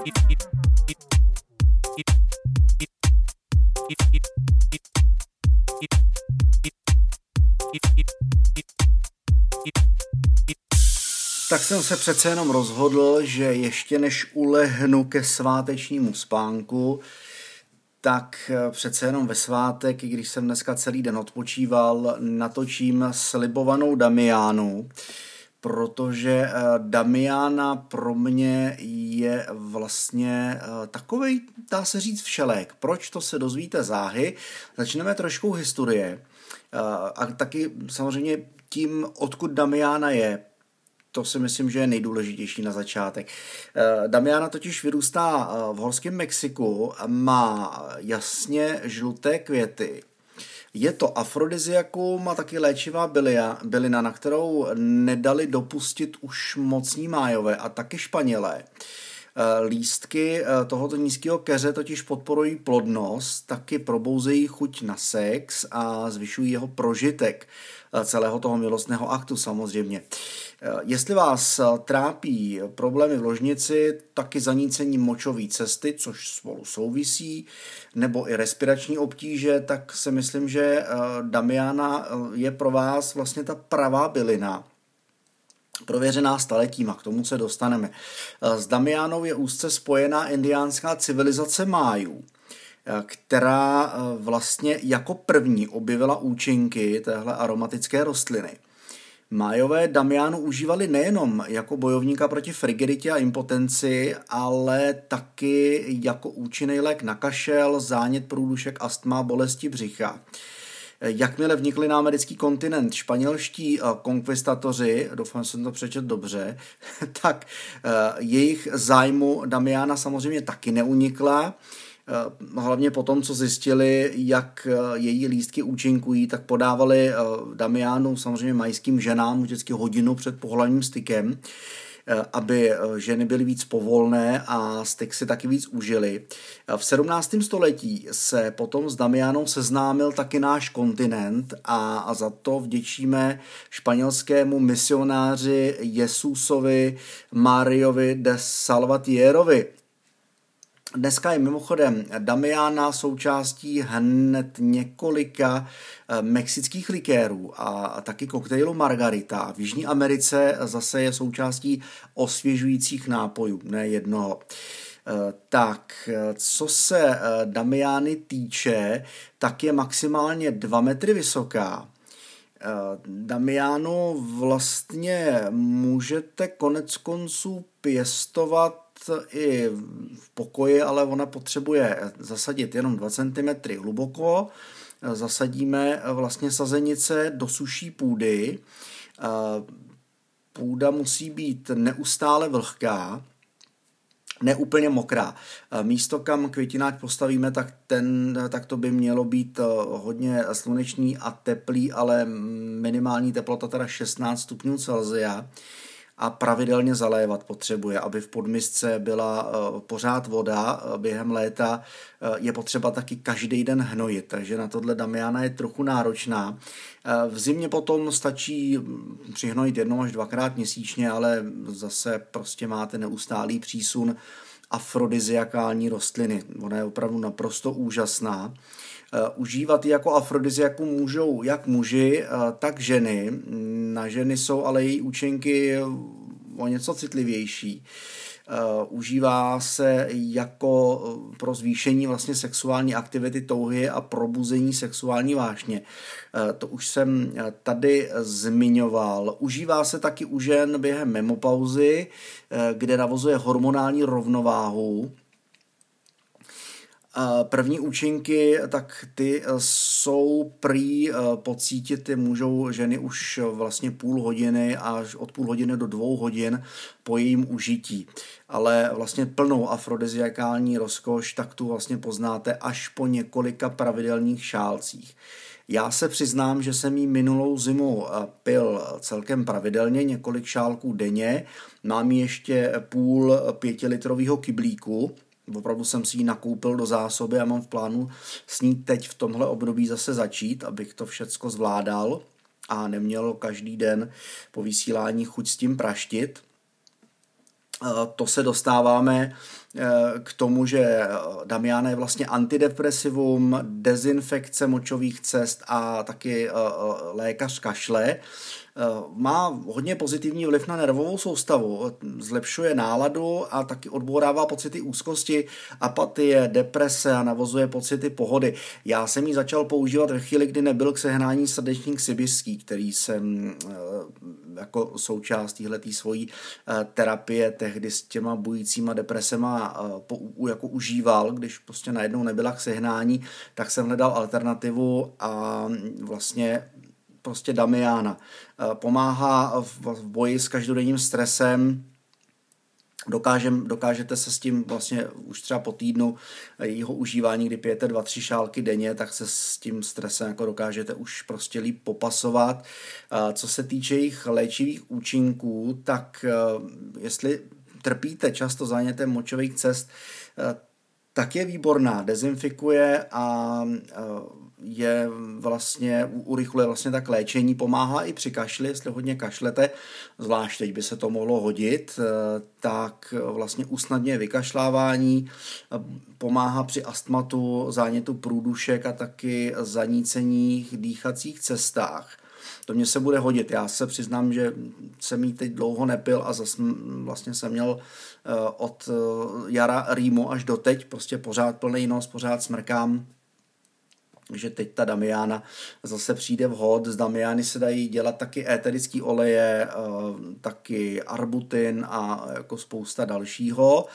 Tak jsem se přece jenom rozhodl, že ještě než ulehnu ke svátečnímu spánku, tak eh, přece jenom ve svátek, i když jsem dneska celý den odpočíval, natočím slibovanou Damiánu, protože eh, Damiana pro mě je vlastně eh, takový, dá se říct, všelek. Proč to se dozvíte záhy? Začneme trošku historie a taky samozřejmě tím, odkud Damiana je, to si myslím, že je nejdůležitější na začátek. Eh, Damiana totiž vyrůstá eh, v horském Mexiku, má jasně žluté květy. Je to afrodiziakum a taky léčivá bylina, na kterou nedali dopustit už mocní májové a taky španělé. Eh, lístky tohoto nízkého keře totiž podporují plodnost, taky probouzejí chuť na sex a zvyšují jeho prožitek celého toho milostného aktu samozřejmě. Jestli vás trápí problémy v ložnici, taky zanícení močové cesty, což spolu souvisí, nebo i respirační obtíže, tak si myslím, že eh, Damiana eh, je pro vás vlastně ta pravá bylina, prověřená staletíma, k tomu se dostaneme. Eh, s Damianou je úzce spojená indiánská civilizace májů, která vlastně jako první objevila účinky téhle aromatické rostliny – Májové Damianu užívali nejenom jako bojovníka proti frigiditě a impotenci, ale taky jako účinný lék na kašel, zánět průdušek, astma, bolesti břicha. Jakmile vnikli na americký kontinent španělští konkvistatoři, doufám, že jsem to přečet dobře, tak eh, jejich zájmu Damiana samozřejmě taky neunikla. Eh, hlavně po tom, co zjistili, jak eh, její lístky účinkují, tak podávali eh, Damiánu, samozřejmě majským ženám, vždycky hodinu před pohlavním stykem, aby ženy byly víc povolné a styk si taky víc užili. V 17. století se potom s Damianou seznámil taky náš kontinent a, za to vděčíme španělskému misionáři Jesusovi Mariovi de Salvatierovi. Dneska je mimochodem Damiana součástí hned několika eh, mexických likérů a taky koktejlu Margarita. V Jižní Americe zase je součástí osvěžujících nápojů, ne jednoho. Eh, tak, eh, co se Damiány týče, tak je maximálně 2 metry vysoká. Damiánu vlastně můžete konec konců pěstovat i v pokoji, ale ona potřebuje zasadit jenom 2 cm hluboko. Zasadíme vlastně sazenice do suší půdy. Půda musí být neustále vlhká, neúplně mokrá. Místo, kam květináč postavíme, tak, ten, tak to by mělo být hodně slunečný a teplý, ale minimální teplota teda 16 stupňů Celsia a pravidelně zalévat potřebuje, aby v podmisce byla eh, pořád voda eh, během léta. Eh, je potřeba taky každý den hnojit, takže na tohle Damiana je trochu náročná. V zimě potom stačí hm, přihnojit jednou až dvakrát měsíčně, ale zase prostě máte neustálý přísun afrodiziakální rostliny. Ona je opravdu naprosto úžasná. Užívat ji jako afrodiziaku můžou jak muži, tak ženy. Na ženy jsou ale její účinky o něco citlivější. Užívá se jako pro zvýšení vlastně sexuální aktivity touhy a probuzení sexuální vášně. To už jsem tady zmiňoval. Užívá se taky u žen během memopauzy, kde navozuje hormonální rovnováhu První účinky, tak ty jsou prý eh, pocítit, ty můžou ženy už vlastně půl hodiny až od půl hodiny do dvou hodin po jejím užití. Ale vlastně plnou afrodiziakální rozkoš, tak tu vlastně poznáte až po několika pravidelných šálcích. Já se přiznám, že jsem jí minulou zimu eh, pil celkem pravidelně, několik šálků denně. Mám ještě půl pětilitrového kyblíku, Opravdu jsem si ji nakoupil do zásoby a mám v plánu s ní teď v tomhle období zase začít, abych to všecko zvládal a neměl každý den po vysílání chuť s tím praštit. to se dostáváme k tomu, že Damiana je vlastně antidepresivum, dezinfekce močových cest a taky lékař kašle. Eh, má hodně pozitivní vliv na nervovou soustavu, zlepšuje náladu a taky odbourává pocity úzkosti, apatie, deprese a navozuje pocity pohody. Já jsem ji začal používat ve chvíli, kdy nebyl k sehnání srdečník sibirský, který jsem eh, jako součást téhletý svojí eh, terapie tehdy s těma bujícíma depresema jako užíval, když prostě najednou nebyla k sehnání, tak jsem hledal alternativu a vlastně prostě Damiana. Eh, pomáhá v boji s každodenním stresem, Dokážem, dokážete se s tím vlastně už třeba po týdnu jeho užívání, kdy pijete dva, tři šálky denně, tak se s tím stresem jako dokážete už prostě líp popasovat. Eh, co se týče jejich léčivých účinků, tak eh, jestli trpíte často zánětem močových cest, tak je výborná, dezinfikuje a je vlastně, urychluje vlastně tak léčení, pomáhá i při kašli, jestli hodně kašlete, zvlášť teď by se to mohlo hodit, eh, tak vlastně usnadňuje vykašlávání, pomáhá při astmatu, zánětu průdušek a taky zanícení dýchacích cestách. To mě se bude hodit. Já se přiznám, že jsem jí teď dlouho nepil a zase vlastně jsem měl eh, od eh, jara rýmu až do teď, prostě pořád plný nos, pořád smrkám, že teď ta Damiana zase přijde vhod. Z Damiany se dají dělat taky éterický oleje, eh, taky arbutin a jako spousta dalšího.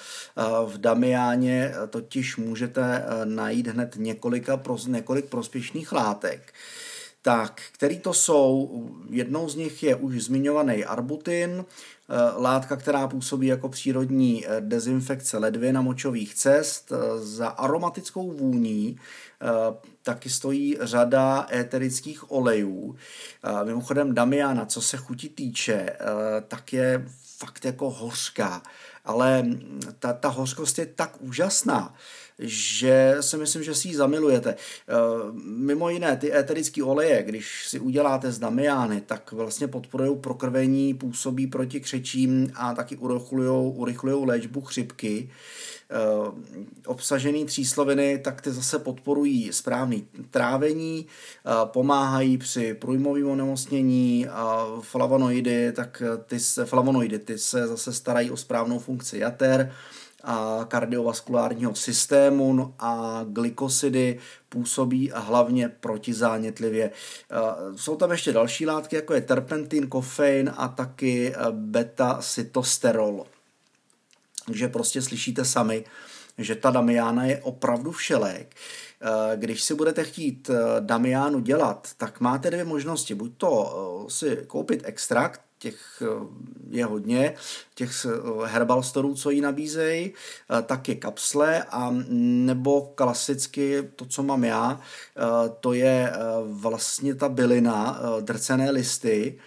V Damiáně totiž můžete najít hned několika, několik prospěšných látek. Tak, který to jsou? Jednou z nich je už zmiňovaný arbutin, látka, která působí jako přírodní dezinfekce ledvin a močových cest. Za aromatickou vůní taky stojí řada éterických olejů. Mimochodem Damiana, co se chuti týče, eh, tak je fakt jako hořká, ale ta, ta hořkost je tak úžasná, že si myslím, že si ji zamilujete. Eh, mimo jiné, ty éterické oleje, když si uděláte z damiány, tak vlastně podporují prokrvení, působí proti křečím a taky urychlují léčbu chřipky. Eh, obsažený třísloviny, tak ty zase podporují správný trávení, eh, pomáhají při průjmovém onemocnění a flavonoidy, tak ty se, flavonoidy, ty se zase starají o správnou funkci jater, a kardiovaskulárního systému no a glykosidy působí hlavně protizánětlivě. Eh, jsou tam ještě další látky, jako je terpentin, kofein a taky beta-cytosterol. Takže prostě slyšíte sami, že ta Damiana je opravdu všelék. Eh, když si budete chtít eh, Damiánu dělat, tak máte dvě možnosti. Buď to eh, si koupit extrakt, těch je hodně, těch herbal storů, co jí nabízejí, taky kapsle a nebo klasicky to, co mám já, to je vlastně ta bylina, drcené listy,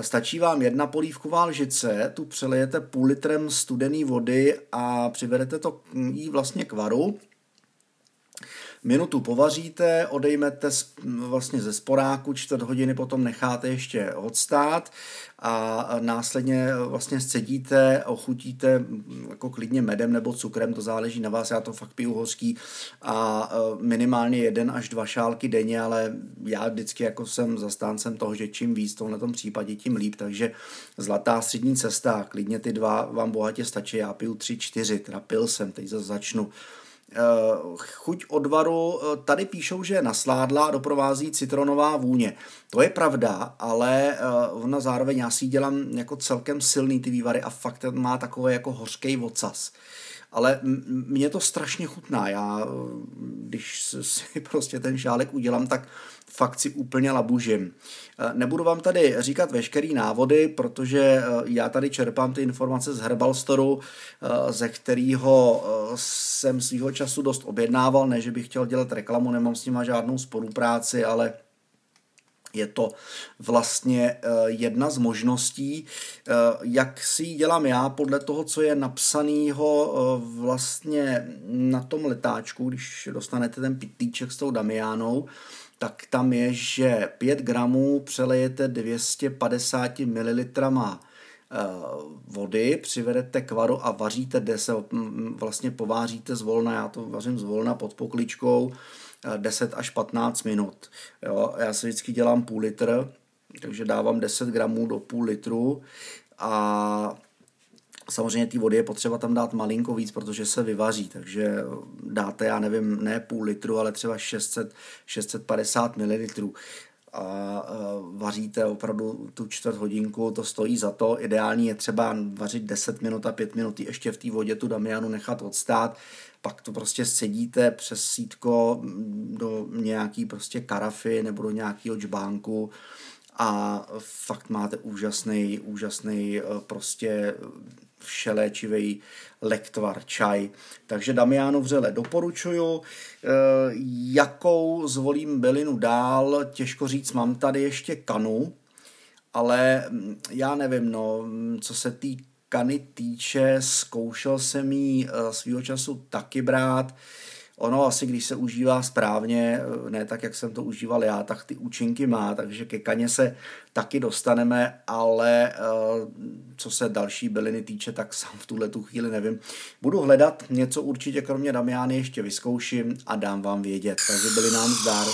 Stačí vám jedna polívková lžice, tu přelijete půl litrem studené vody a přivedete to jí vlastně k varu. Minutu povaříte, odejmete vlastně ze sporáku, čtvrt hodiny potom necháte ještě odstát a následně vlastně scedíte, ochutíte jako klidně medem nebo cukrem, to záleží na vás, já to fakt piju hořký a e, minimálně jeden až dva šálky denně, ale já vždycky jako jsem zastáncem toho, že čím víc v tomhle případě, tím líp, takže zlatá střední cesta, klidně ty dva vám bohatě stačí, já piju tři, čtyři, teda pil jsem, teď zase začnu chuť odvaru, eh, tady píšou, že nasládla a doprovází citronová vůně. To je pravda, ale eh, ona zároveň já si dělám jako celkem silný ty vývary a fakt má takový jako hořký ocas ale mě to strašně chutná. Já, když si prostě ten šálek udělám, tak fakt si úplně labužím. Nebudu vám tady říkat veškerý návody, protože eh, já tady čerpám ty informace z Herbalstoru, eh, ze kterého eh, jsem svýho času dost objednával, ne, že bych chtěl dělat reklamu, nemám s nima žádnou spolupráci, ale je to vlastně jedna z možností, jak si ji dělám já podle toho, co je napsanýho vlastně na tom letáčku, když dostanete ten pitlíček s tou Damiánou, tak tam je, že 5 gramů přelejete 250 ml vody, přivedete k varu a vaříte, kde se vlastně pováříte zvolna, já to vařím zvolna pod pokličkou, 10 až 15 minut. Jo, já si vždycky dělám půl litr, takže dávám 10 gramů do půl litru a Samozřejmě té vody je potřeba tam dát malinko víc, protože se vyvaří, takže dáte, já nevím, ne půl litru, ale třeba 600, 650 ml a vaříte opravdu tu čtvrt hodinku, to stojí za to. Ideální je třeba vařit 10 minut a 5 minut ještě v té vodě tu damianu nechat odstát, pak to prostě sedíte přes sítko do nějaký prostě karafy nebo do nějakého čbánku a fakt máte úžasný, úžasný prostě všeléčivý lektvar čaj. Takže Damiano vřele doporučuju. Eh, jakou zvolím bylinu dál, těžko říct, mám tady ještě kanu, ale mm, já nevím, no, mm, co se té kany týče, zkoušel jsem jí eh, svýho času taky brát. Ono asi, když se užívá správně, ne tak, jak jsem to užíval já, tak ty účinky má, takže ke kaně se taky dostaneme, ale eh, co se další byliny týče, tak sám v tuhle tu chvíli nevím. Budu hledat něco určitě, kromě Damiány ještě vyzkouším a dám vám vědět. Takže byli nám zdar.